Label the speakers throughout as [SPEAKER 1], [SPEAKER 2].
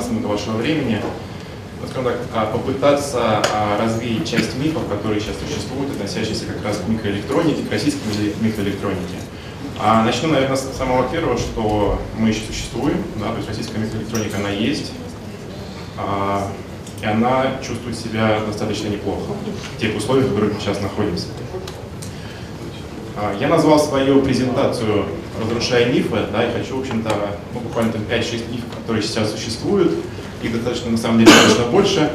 [SPEAKER 1] 15 минут вашего времени, скажем так, попытаться а, развеять часть мифов, которые сейчас существуют, относящиеся как раз к микроэлектронике, к российской микроэлектронике. А начну, наверное, с самого первого, что мы еще существуем, да, то есть российская микроэлектроника, она есть, а, и она чувствует себя достаточно неплохо в тех условиях, в которых мы сейчас находимся. Я назвал свою презентацию «Разрушая мифы», да, и хочу, в общем-то, ну, буквально 5-6 мифов, которые сейчас существуют, их достаточно, на самом деле, достаточно больше,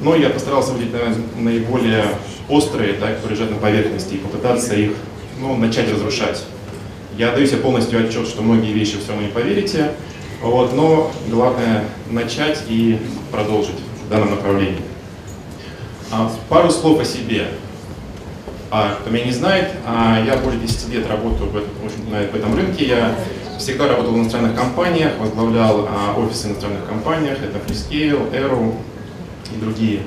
[SPEAKER 1] но я постарался выделить, наверное, наиболее острые, да, которые лежат на поверхности, и попытаться их ну, начать разрушать. Я даю себе полностью отчет, что многие вещи все равно не поверите, вот, но главное начать и продолжить в данном направлении. А, пару слов о себе. А, кто меня не знает, а, я более 10 лет работаю в, в, в этом рынке. Я всегда работал в иностранных компаниях, возглавлял а, офисы в иностранных компаниях, это Freescale, Aero и другие.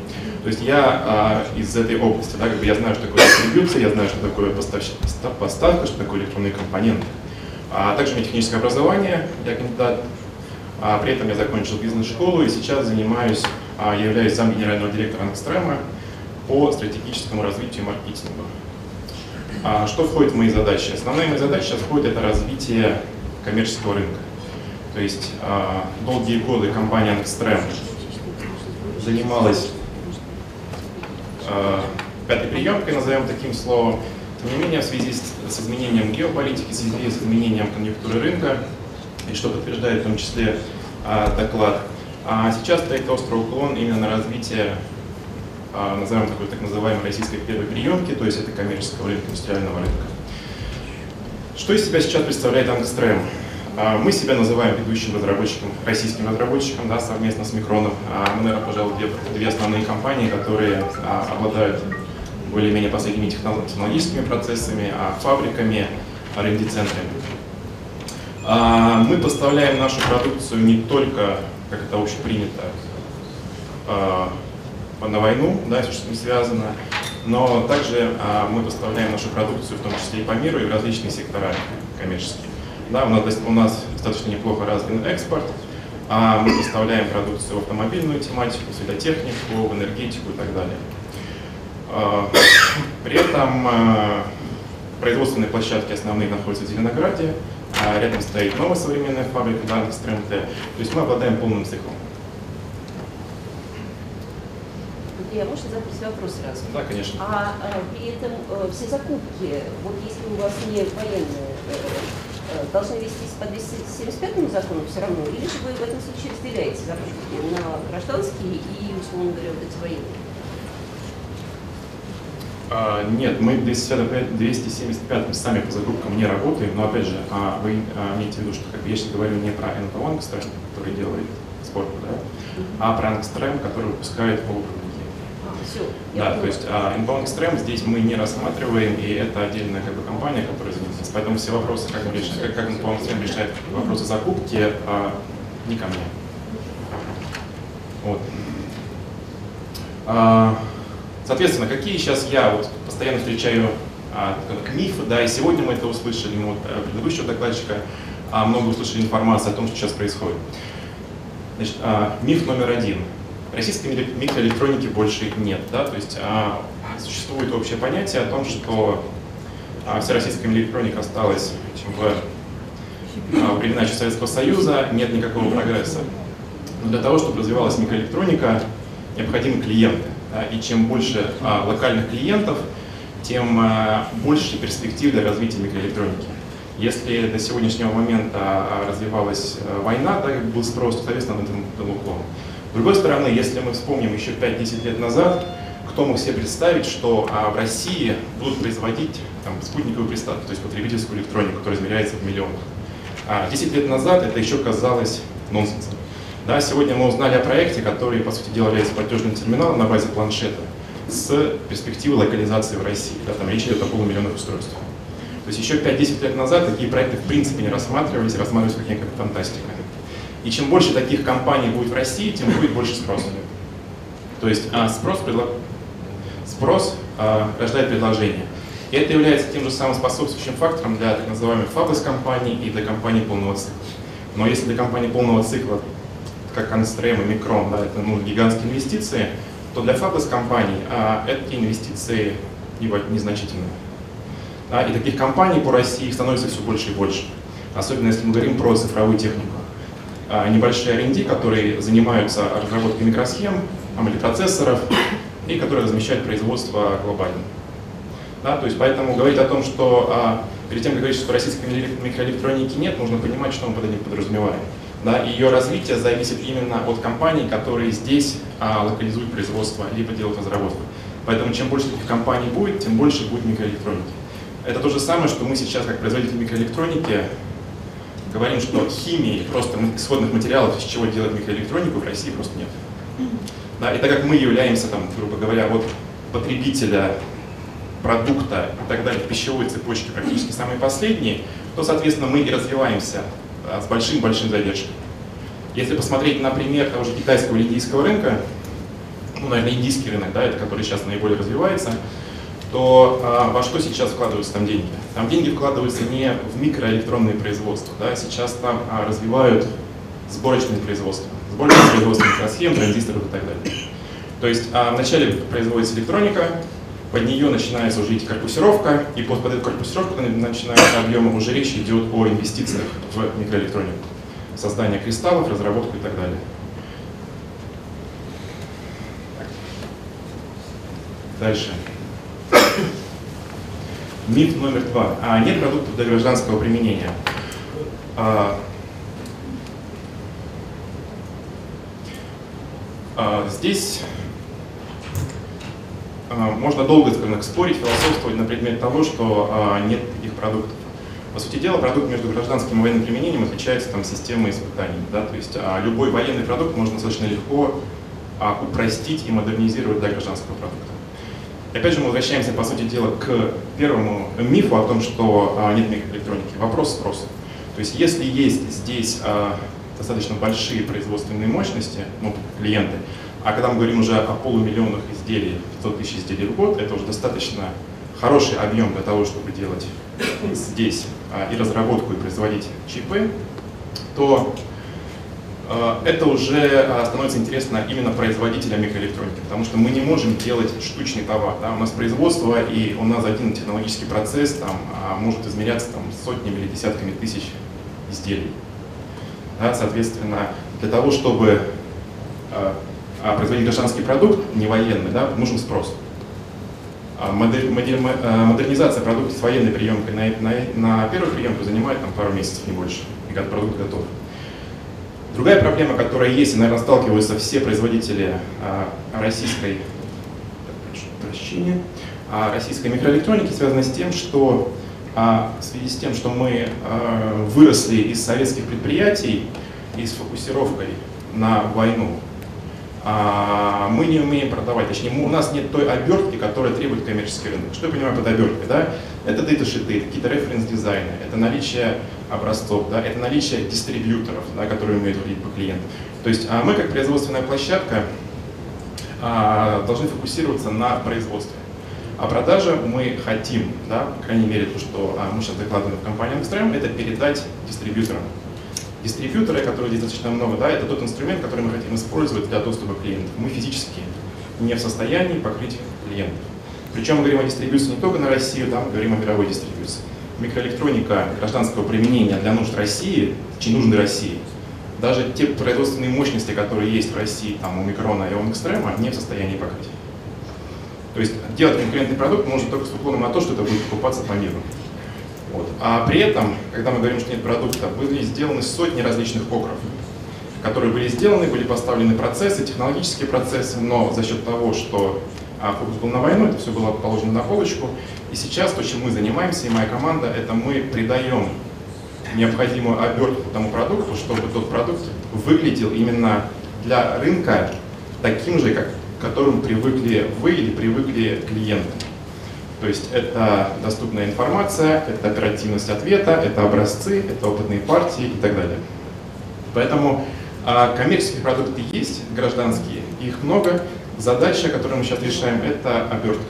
[SPEAKER 1] То есть я а, из этой области, да, как бы я знаю, что такое дистрибьюция, я знаю, что такое поставщик, поставка, что такое электронные компоненты. А также у меня техническое образование, я кандидат. А, при этом я закончил бизнес-школу и сейчас занимаюсь, а, являюсь зам генерального директора Ангстрема по стратегическому развитию и маркетингу. А, что входит в мои задачи? Основные мои задачи сейчас входят это развитие коммерческого рынка. То есть а, долгие годы компания Ангстрем занималась а, пятой приемкой, назовем таким словом. Тем не менее, в связи с, с изменением геополитики, в связи с изменением конъюнктуры рынка, и что подтверждает в том числе а, доклад, а сейчас стоит острый уклон именно на развитие, назовем такой так называемой российской первой приемки, то есть это коммерческого рынка, индустриального рынка. Что из себя сейчас представляет Ангстрем? А, мы себя называем ведущим разработчиком, российским разработчиком, да, совместно с Микроном. А, мы, наверное, пожалуй, две, две основные компании, которые а, обладают более-менее последними технологическими процессами, фабриками, R&D-центрами. Мы поставляем нашу продукцию не только, как это общепринято, на войну, да, если что-то не связано, но также мы поставляем нашу продукцию в том числе и по миру, и в различные сектора коммерческие. Да, у, нас, у нас достаточно неплохо развит экспорт, а мы поставляем продукцию в автомобильную тематику, в светотехнику, в энергетику и так далее. А, при этом а, производственные площадки основные находятся в Зеленограде, а рядом стоит новая современная фабрика данных то есть мы обладаем полным циклом.
[SPEAKER 2] Я можно задать вопрос сразу?
[SPEAKER 1] Да, конечно.
[SPEAKER 2] А, а при этом э, все закупки, вот если у вас не военные э, Э, должны вестись по 275 закону все равно, или же вы в этом случае разделяете закупки на гражданские и, условно говоря, вот эти военные?
[SPEAKER 1] А, нет, мы 275, 275 сами по закупкам не работаем, но опять же, а, вы а, имеете в виду, что как я сейчас говорю не про НПО Ангстрем, который делает спорт, да, а про Ангстрем, который выпускает полупроводники. Да, то есть а, Inbound Extreme здесь мы не рассматриваем, и это отдельная как бы, компания, которая занимается. Поэтому все вопросы, как, мы решаем, как, как Inbound Extreme решает вопросы закупки, а, не ко мне. Вот. А, соответственно, какие сейчас я вот постоянно встречаю а, мифы, да, и сегодня мы это услышали, мы вот э, предыдущего докладчика а, много услышали информации о том, что сейчас происходит. Значит, а, миф номер один – Российской микроэлектроники больше нет. Да? То есть а, существует общее понятие о том, что а, вся российская электроника осталась в а, времена еще Советского Союза, нет никакого прогресса. Но для того, чтобы развивалась микроэлектроника, необходимы клиенты. Да? И чем больше а, локальных клиентов, тем а, больше перспектив для развития микроэлектроники. Если до сегодняшнего момента а, развивалась а, война, да, был спрос, соответственно, на этом был уклон. С другой стороны, если мы вспомним еще 5-10 лет назад, кто мог себе представить, что а, в России будут производить там, спутниковую приставку, то есть потребительскую электронику, которая измеряется в миллионах. А 10 лет назад это еще казалось нонсенсом. Да, сегодня мы узнали о проекте, который, по сути дела, является платежным терминалом на базе планшета с перспективой локализации в России. Да, там речь идет о полумиллионных устройствах. То есть еще 5-10 лет назад такие проекты в принципе не рассматривались, рассматривались как некая фантастика. И чем больше таких компаний будет в России, тем будет больше спроса. То есть а, спрос, предло... спрос а, рождает предложение. И это является тем же самым способствующим фактором для так называемых фаблес компаний и для компаний полного цикла. Но если для компании полного цикла как Констрем и Микрон, да, это ну, гигантские инвестиции, то для фаблес компаний а, эти инвестиции незначительные. Да, и таких компаний по России становится все больше и больше. Особенно если мы говорим про цифровую технику. А, небольшие R&D, которые занимаются разработкой микросхем, процессоров и которые размещают производство глобально. Да, то есть поэтому говорить о том, что а, перед тем, как говорить, что российской микроэлектроники нет, нужно понимать, что мы под этим подразумеваем. Да, ее развитие зависит именно от компаний, которые здесь а, локализуют производство, либо делают разработку. Поэтому чем больше таких компаний будет, тем больше будет микроэлектроники. Это то же самое, что мы сейчас, как производитель микроэлектроники, говорим, что химии, просто исходных материалов, из чего делать микроэлектронику, в России просто нет. Да, и так как мы являемся, там, грубо говоря, от потребителя продукта и так далее в пищевой цепочке практически самые последние, то, соответственно, мы и развиваемся с большим-большим задержкой. Если посмотреть на пример того же китайского или индийского рынка, ну, наверное, индийский рынок, да, это который сейчас наиболее развивается, то а, во что сейчас вкладываются там деньги? Там деньги вкладываются не в микроэлектронные производства, да, сейчас там а, развивают сборочные производства, сборочные производства микросхем, транзисторов и так далее. То есть а, вначале производится электроника, под нее начинается уже идти корпусировка, и под, под эту корпусировку начинается объемы уже речь идет о инвестициях в микроэлектронику. Создание кристаллов, разработку и так далее. Дальше. Миф номер два. А, нет продуктов для гражданского применения. А, а, здесь а, можно долго скажем, спорить, философствовать на предмет того, что а, нет таких продуктов. По сути дела, продукт между гражданским и военным применением отличается там, системой испытаний. Да? То есть а, любой военный продукт можно достаточно легко упростить и модернизировать для гражданского продукта. Опять же, мы возвращаемся, по сути дела, к первому мифу о том, что а, нет микроэлектроники. Вопрос спроса. То есть, если есть здесь а, достаточно большие производственные мощности, ну, клиенты, а когда мы говорим уже о полумиллионах изделий, 500 тысяч изделий в год, это уже достаточно хороший объем для того, чтобы делать здесь а, и разработку, и производить чипы, то это уже а, становится интересно именно производителям микроэлектроники, потому что мы не можем делать штучный товар. Да? У нас производство, и у нас один технологический процесс там, а, может измеряться там, сотнями или десятками тысяч изделий. Да? Соответственно, для того, чтобы а, производить гражданский продукт, не военный, да, нужен спрос. Модернизация продукта с военной приемкой на, на, на первую приемку занимает там, пару месяцев, не больше, и продукт готов. Другая проблема, которая есть, и, наверное, сталкиваются все производители а, российской, прощения, а, российской микроэлектроники, связана с тем, что а, в связи с тем, что мы выросли из советских предприятий и с фокусировкой на войну, мы не умеем продавать, точнее, у нас нет той обертки, которая требует коммерческий рынок. Что я понимаю под оберткой? Да? Это дата-шиты, какие-то референс-дизайны, это наличие образцов, да, это наличие дистрибьюторов, да, которые умеют ходить по клиенту. То есть а мы, как производственная площадка, а, должны фокусироваться на производстве. А продажа мы хотим, да, по крайней мере, то, что а, мы сейчас докладываем в компании Angstrom, это передать дистрибьюторам. Дистрибьюторы, которые здесь достаточно много, да, это тот инструмент, который мы хотим использовать для доступа клиентов. Мы физически не в состоянии покрыть клиентов. Причем мы говорим о дистрибьюции не только на Россию, да, мы говорим о мировой дистрибьюции микроэлектроника гражданского применения для нужд России, очень нужны России, даже те производственные мощности, которые есть в России, там, у Микрона и у Экстрема, не в состоянии покрыть. То есть делать конкурентный продукт можно только с уклоном на то, что это будет покупаться по миру. Вот. А при этом, когда мы говорим, что нет продукта, были сделаны сотни различных окров, которые были сделаны, были поставлены процессы, технологические процессы, но за счет того, что а, фокус был на войну, это все было положено на полочку, и сейчас то, чем мы занимаемся, и моя команда, это мы придаем необходимую обертку тому продукту, чтобы тот продукт выглядел именно для рынка таким же, как к которым привыкли вы или привыкли клиенты. То есть это доступная информация, это оперативность ответа, это образцы, это опытные партии и так далее. Поэтому а, коммерческие продукты есть, гражданские, их много. Задача, которую мы сейчас решаем, это обертка.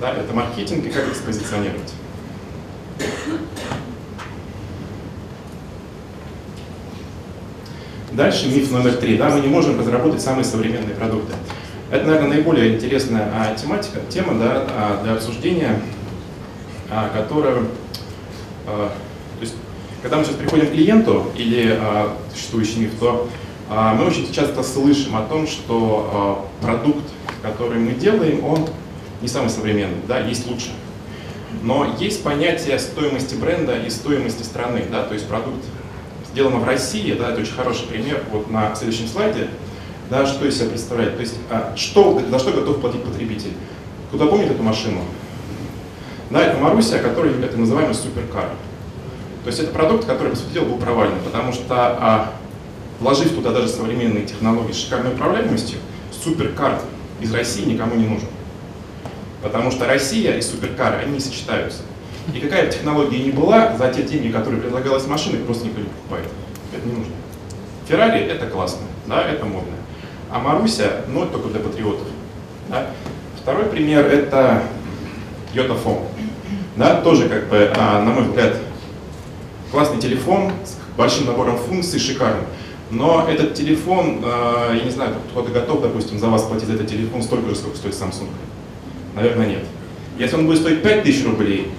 [SPEAKER 1] Да, это маркетинг и как их спозиционировать. Дальше миф номер три. Да, мы не можем разработать самые современные продукты. Это, наверное, наиболее интересная а, тематика, тема да, а, для обсуждения, а, которая... А, то есть, когда мы сейчас приходим к клиенту или а, существующий миф, то а, мы очень часто слышим о том, что а, продукт, который мы делаем, он не самый современный, да, есть лучше. Но есть понятие стоимости бренда и стоимости страны, да, то есть продукт сделано в России, да, это очень хороший пример, вот на следующем слайде, да, что из себя представляет, то есть а, что, за что готов платить потребитель. Кто помнит эту машину? Да, это Маруся, который это называемый суперкар. То есть это продукт, который, по сути был провален, потому что а, вложив туда даже современные технологии с шикарной управляемостью, суперкар из России никому не нужен. Потому что Россия и суперкары, они не сочетаются. И какая бы технология ни была, за те деньги, которые предлагалась машиной, просто никто не покупает. Это не нужно. Феррари — это классно, да, это модно. А Маруся, это только для патриотов. Да. Второй пример — это Йотафон. Да, тоже, как бы, а, на мой взгляд, классный телефон с большим набором функций, шикарный. Но этот телефон, а, я не знаю, кто-то готов, допустим, за вас платить за этот телефон столько же, сколько стоит Samsung. Наверное, нет. Если он будет стоить 5000 рублей,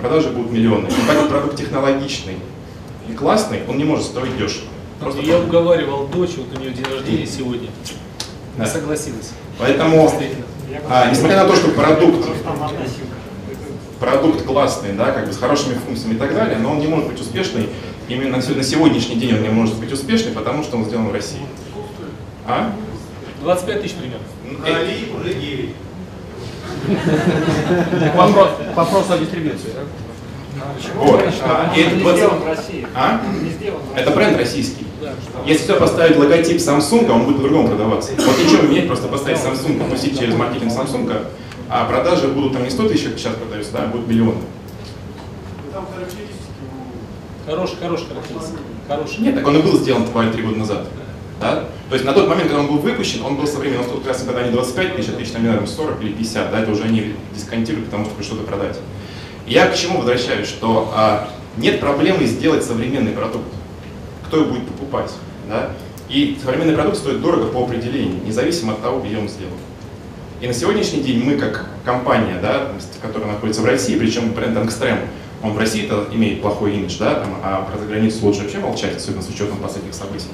[SPEAKER 1] продажи будут миллионные. Но так продукт технологичный и классный, он не может стоить дешево.
[SPEAKER 3] Просто я уговаривал дочь, вот у нее день рождения сегодня. Да. Согласилась.
[SPEAKER 1] Поэтому, а, несмотря на то, что продукт, продукт классный, да, как бы с хорошими функциями и так далее, но он не может быть успешный. Именно на сегодняшний день он не может быть успешный, потому что он сделан в России.
[SPEAKER 3] А? 25 тысяч примерно.
[SPEAKER 4] 9.
[SPEAKER 3] Вопрос, вопрос о дистрибьюции.
[SPEAKER 1] Вот. А, это, вот, а? это бренд российский. Если сюда поставить логотип Samsung, он будет по-другому продаваться. Вот ничего менять, просто поставить Samsung, пустить через маркетинг Samsung, а продажи будут там не 100 тысяч, как сейчас продаются, да, а будут миллионы.
[SPEAKER 3] Хороший, хороший характеристика. Хороший.
[SPEAKER 1] Нет, так он и был сделан буквально три года назад. Да? То есть на тот момент, когда он был выпущен, он был современный, он как раз когда не 25 тысяч, а тысяч, наверное, 40 или 50, да, это уже они дисконтируют, потому что что-то продать. Я к чему возвращаюсь, что а, нет проблемы сделать современный продукт. Кто его будет покупать? Да? И современный продукт стоит дорого по определению, независимо от того, где он сделан. И на сегодняшний день мы, как компания, да, которая находится в России, причем бренд Angstrem, он в России имеет плохой имидж, да, там, а про заграницу лучше вообще молчать, особенно с учетом последних событий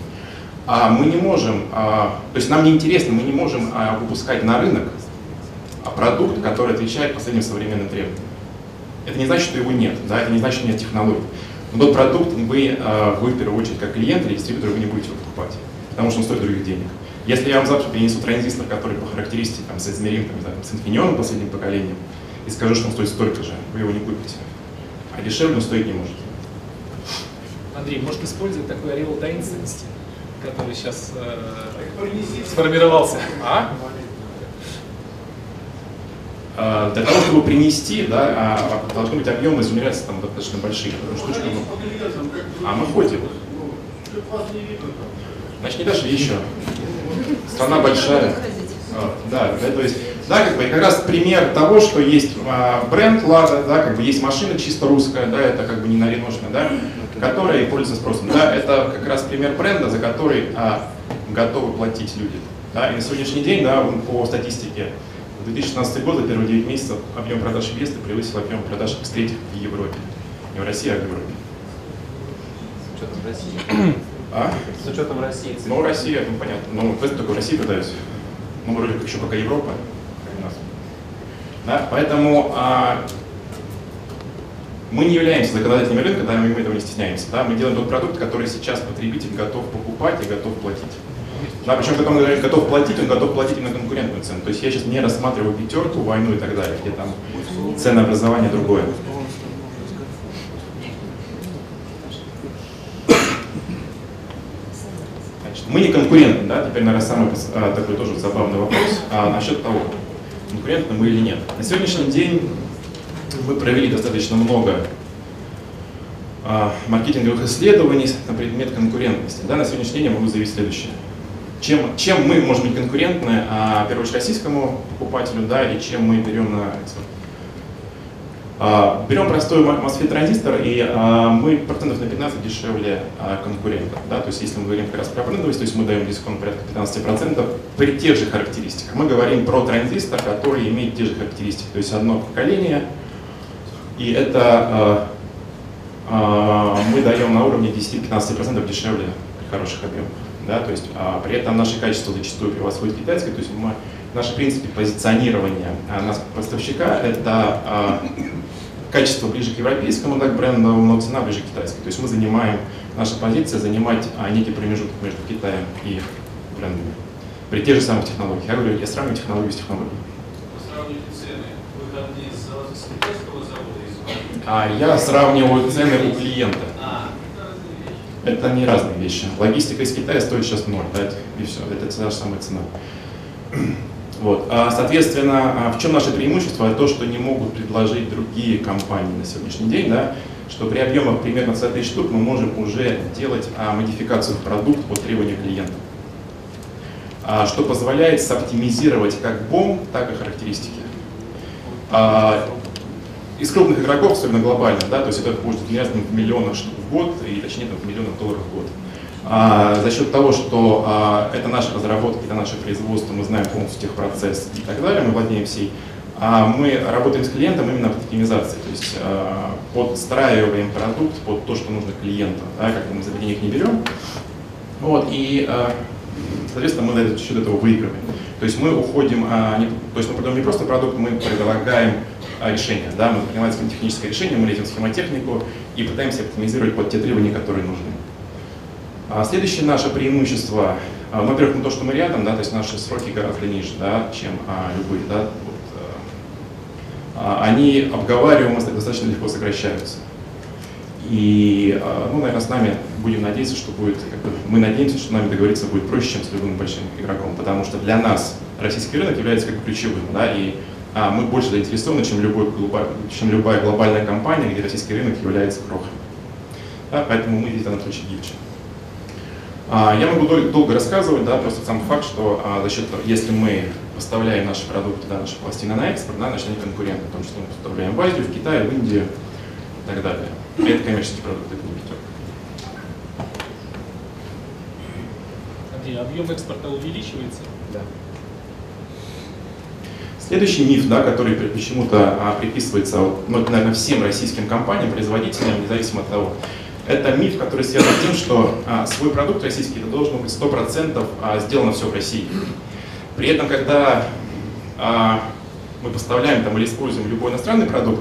[SPEAKER 1] мы не можем, а, то есть нам не интересно, мы не можем а, выпускать на рынок а, продукт, который отвечает последним современным требованиям. Это не значит, что его нет, да, это не значит, что нет технологий. Но тот продукт вы, а, вы в первую очередь как клиент или дистрибьютор вы не будете его покупать, потому что он стоит других денег. Если я вам завтра принесу транзистор, который по характеристикам соизмерим там, знаю, с инфинионом последним поколением, и скажу, что он стоит столько же, вы его не купите. А дешевле он стоить не может.
[SPEAKER 3] Андрей, может использовать такой ореол таинственности? Который сейчас э, сформировался. А?
[SPEAKER 1] а? Для того, чтобы принести, да, а, должны быть объемы измеряться там достаточно большие. Штучка, а мы ходим. Значит, не дошли еще. Страна большая. А, да, да, то есть, да, как бы как раз пример того, что есть бренд Лада, да, как бы есть машина чисто русская, да, это как бы не нариношная, да, которая пользуется спросом. Да, это как раз пример бренда, за который а, готовы платить люди. Да, и на сегодняшний день, да, по статистике, в 2016 год, за первые 9 месяцев, объем продаж Весты превысил объем продаж третьих в Европе. Не в России, а в Европе.
[SPEAKER 4] С учетом России. А? С учетом России.
[SPEAKER 1] Ну, Россия, ну понятно. Ну, в только в России продаются. Ну, вроде как еще пока Европа, как у нас. Да, поэтому а, мы не являемся законодателями рынка, да, мы этого не стесняемся. Да, мы делаем тот продукт, который сейчас потребитель готов покупать и готов платить. Да, причем, когда мы говорим готов платить, он готов платить именно конкурентную цену. То есть я сейчас не рассматриваю пятерку, войну и так далее, где там ценообразование другое. Значит, мы не конкурентны, да, теперь, наверное, самый а, такой тоже забавный вопрос а, насчет того, конкурентны мы или нет. На сегодняшний день мы провели достаточно много а, маркетинговых исследований на предмет конкурентности. Да, на сегодняшний день я могу заявить следующее. Чем, чем мы можем быть конкурентны, а, в первую очередь, российскому покупателю, да, и чем мы берем на экспорт. А, берем простой MOSFET транзистор, и а, мы процентов на 15 дешевле а, конкурентов. Да? То есть если мы говорим как раз про брендовость, то есть мы даем дисконт порядка 15% при тех же характеристиках. Мы говорим про транзистор, который имеет те же характеристики. То есть одно поколение, и это мы даем на уровне 10-15% дешевле при хороших объемах. Да? То есть при этом наше качество зачастую превосходит китайское, то есть мы Наше, в принципе, позиционирование нас поставщика – это качество ближе к европейскому так, бренду, но цена ближе к китайской. То есть мы занимаем, наша позиция занимать а, некий промежуток между Китаем и брендами при тех же самых технологиях. Я говорю, я сравниваю технологию с технологией. А я сравниваю цены у клиента. А, это не разные вещи. Логистика из Китая стоит сейчас ноль, да, и все, это та же самая цена. Вот. А, соответственно, а, в чем наше преимущество? То, что не могут предложить другие компании на сегодняшний день, да, что при объемах примерно 100 тысяч штук мы можем уже делать а, модификацию в продукт по требованию клиента, а, что позволяет соптимизировать как бом, так и характеристики. А, из крупных игроков, особенно глобальных, да, то есть это будет в миллионах штук в год, и точнее там, в миллионах долларов в год. А, за счет того, что а, это наши разработки, это наше производство, мы знаем полностью техпроцесс и так далее, мы владеем всей, а мы работаем с клиентом именно по оптимизации, то есть а, подстраиваем продукт под то, что нужно клиенту, да, как мы за денег не берем. Вот, и, а, соответственно, мы за счет этого выигрываем. То есть мы уходим, а, не, то есть мы продаем не просто продукт, мы предлагаем решение. Да, мы принимаем техническое решение, мы лезем в схемотехнику и пытаемся оптимизировать под те требования, которые нужны. А следующее наше преимущество, а, ну, во-первых, ну, то, что мы рядом, да, то есть наши сроки гораздо ниже, да, чем а, любые, да, вот, а, они обговариваемые достаточно легко сокращаются. И, ну, наверное, с нами будем надеяться, что будет, как бы, мы надеемся, что с нами договориться будет проще, чем с любым большим игроком, потому что для нас российский рынок является как бы ключевым, да, и а, мы больше заинтересованы, чем, любой, чем любая глобальная компания, где российский рынок является крохой. Да, поэтому мы здесь в данном случае гибче. А, я могу долго рассказывать, да, просто сам факт, что а, за счет, если мы поставляем наши продукты, да, наши пластины на экспорт, да, значит они конкуренты, потому что мы поставляем в Азию, в Китай, в Индию и так далее. И это коммерческие продукты, это не пятерка.
[SPEAKER 3] Андрей, объем экспорта увеличивается?
[SPEAKER 1] Да. Следующий миф, да, который почему-то а, приписывается, ну, наверное, всем российским компаниям, производителям, независимо от того, это миф, который связан с тем, что а, свой продукт российский это должен быть 100% а, сделано все в России. При этом, когда мы поставляем там, или используем любой иностранный продукт,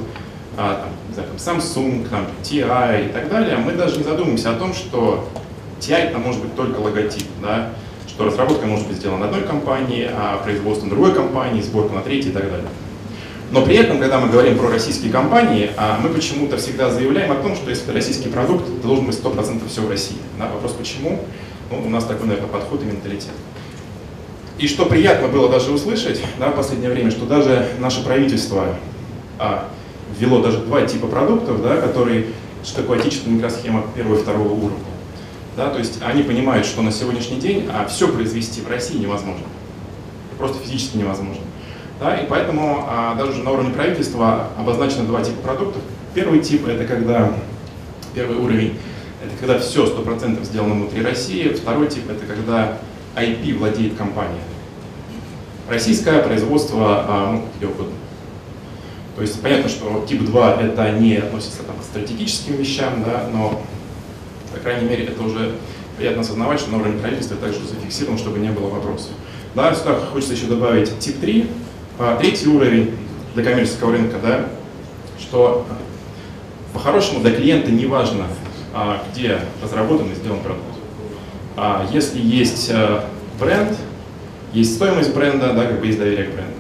[SPEAKER 1] там, не знаю, там, Samsung, там, TI и так далее, мы даже не задумываемся о том, что TI это может быть только логотип, да? Что разработка может быть сделана одной компанией, а производство другой компании, сборка на третьей и так далее. Но при этом, когда мы говорим про российские компании, а, мы почему-то всегда заявляем о том, что если это российский продукт, то должен быть 100% все в России. Да, вопрос почему? Ну, у нас такой, наверное, подход и менталитет. И что приятно было даже услышать да, в последнее время, что даже наше правительство а, ввело даже два типа продуктов, да, которые, что такое отечественная микросхема первого и второго уровня. Да, то есть они понимают, что на сегодняшний день а, все произвести в России невозможно. Просто физически невозможно. Да, и поэтому а, даже на уровне правительства обозначено два типа продуктов. Первый тип – это когда, первый уровень – это когда все 100% сделано внутри России. Второй тип – это когда IP владеет компания. Российское производство, а, ну, где угодно. То есть понятно, что тип 2 это не относится там, к стратегическим вещам, да, но, крайней мере, это уже приятно осознавать, что на уровне правительства также зафиксировано, чтобы не было вопросов. Да, сюда хочется еще добавить тип 3, а, третий уровень для коммерческого рынка, да, что по-хорошему для клиента не важно, а, где разработан и сделан продукт. А если есть э, бренд, есть стоимость бренда, да, как бы есть доверие к бренду.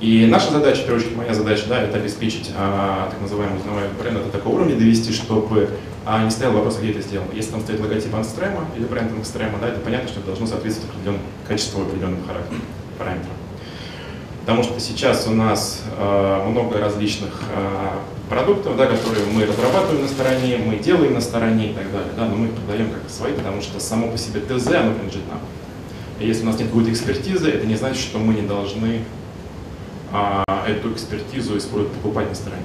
[SPEAKER 1] И наша задача, в первую очередь моя задача, да, это обеспечить а, так называемый узнаваемый бренд до такого уровня довести, чтобы а, не стоял вопрос, где это сделано. Если там стоит логотип Анстрема или бренд Анстрема, да, это понятно, что это должно соответствовать определенному качеству определенным характерам, параметрам. Потому что сейчас у нас э, много различных э, продуктов, да, которые мы разрабатываем на стороне, мы делаем на стороне и так далее. Да, но мы их продаем как свои, потому что само по себе ТЗ, оно принадлежит нам. И если у нас нет какой-то экспертизы, это не значит, что мы не должны э, эту экспертизу использовать покупать на стороне.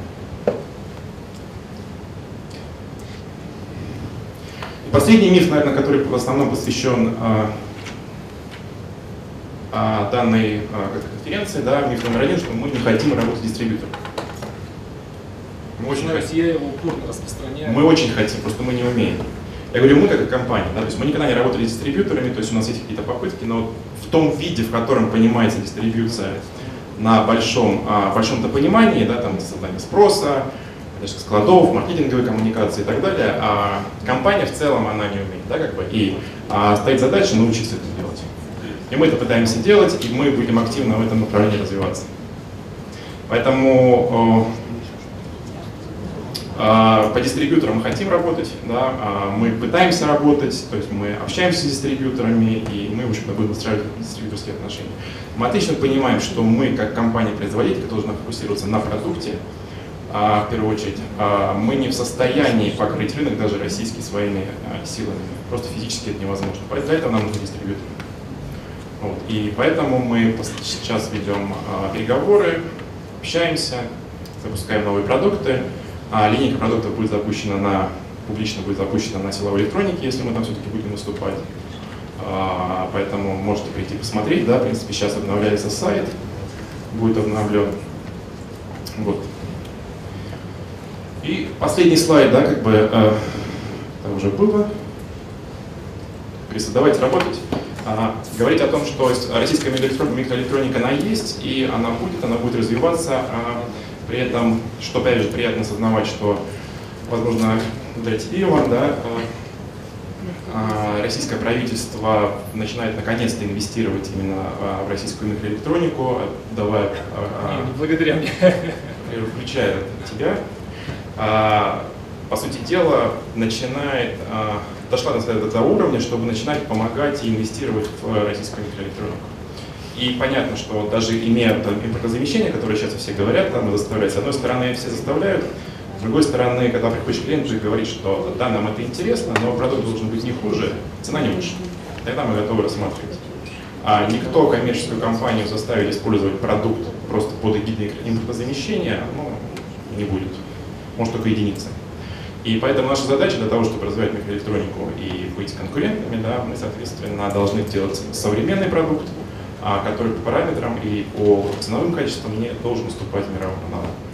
[SPEAKER 1] И последний миф, наверное, который в основном посвящен а, а, данной а, конференции, да, миф номер один, что мы не хотим работать с дистрибьютором.
[SPEAKER 3] Мы очень хотим. Я его упорно распространяю.
[SPEAKER 1] Мы очень хотим, просто мы не умеем. Я говорю, мы как компания, да, то есть мы никогда не работали с дистрибьюторами, то есть у нас есть какие-то попытки, но в том виде, в котором понимается дистрибьюция на большом, а, большом-то понимании, да, там создание спроса, значит, складов, маркетинговой коммуникации и так далее, а компания в целом она не умеет, да, как бы, и а, стоит задача научиться это делать. И мы это пытаемся делать, и мы будем активно в этом направлении развиваться. Поэтому э, по дистрибьюторам мы хотим работать, да, а мы пытаемся работать, то есть мы общаемся с дистрибьюторами, и мы, в общем-то, будем выстраивать дистрибьюторские отношения. Мы отлично понимаем, что мы, как компания-производитель, должна фокусироваться на продукте, в первую очередь, а, мы не в состоянии покрыть рынок даже российский своими а, силами. Просто физически это невозможно. Для этого нам нужны дистрибьюторы. Вот. И поэтому мы сейчас ведем переговоры, общаемся, запускаем новые продукты. А линейка продуктов будет запущена на, публично будет запущена на силовой электронике, если мы там все-таки будем выступать. Поэтому можете прийти посмотреть. Да, в принципе, сейчас обновляется сайт, будет обновлен. Вот. И последний слайд, да, как бы, э, это уже было. Говорится, давайте работать. А, говорить о том, что российская микроэлектроника, она есть, и она будет, она будет развиваться. А, при этом, что опять же приятно осознавать, что, возможно, для тебя, Иван, да, а, российское правительство начинает наконец-то инвестировать именно а, в российскую микроэлектронику, давая...
[SPEAKER 3] А, благодаря мне.
[SPEAKER 1] Включая тебя. А, по сути дела, начинает, а, дошла до этого уровня, чтобы начинать помогать и инвестировать в российскую микроэлектронику. И понятно, что даже имея там, импортозамещение, которое сейчас все говорят, там, заставлять, с одной стороны все заставляют, с другой стороны, когда приходишь клиент и говорит, что да, нам это интересно, но продукт должен быть не хуже, цена не выше. Тогда мы готовы рассматривать. А никто коммерческую компанию заставить использовать продукт просто под эгидой импортозамещения ну, не будет может только единицы. И поэтому наша задача для того, чтобы развивать микроэлектронику и быть конкурентами, да, мы, соответственно, должны делать современный продукт, а, который по параметрам и по ценовым качествам не должен уступать мировым аналогам.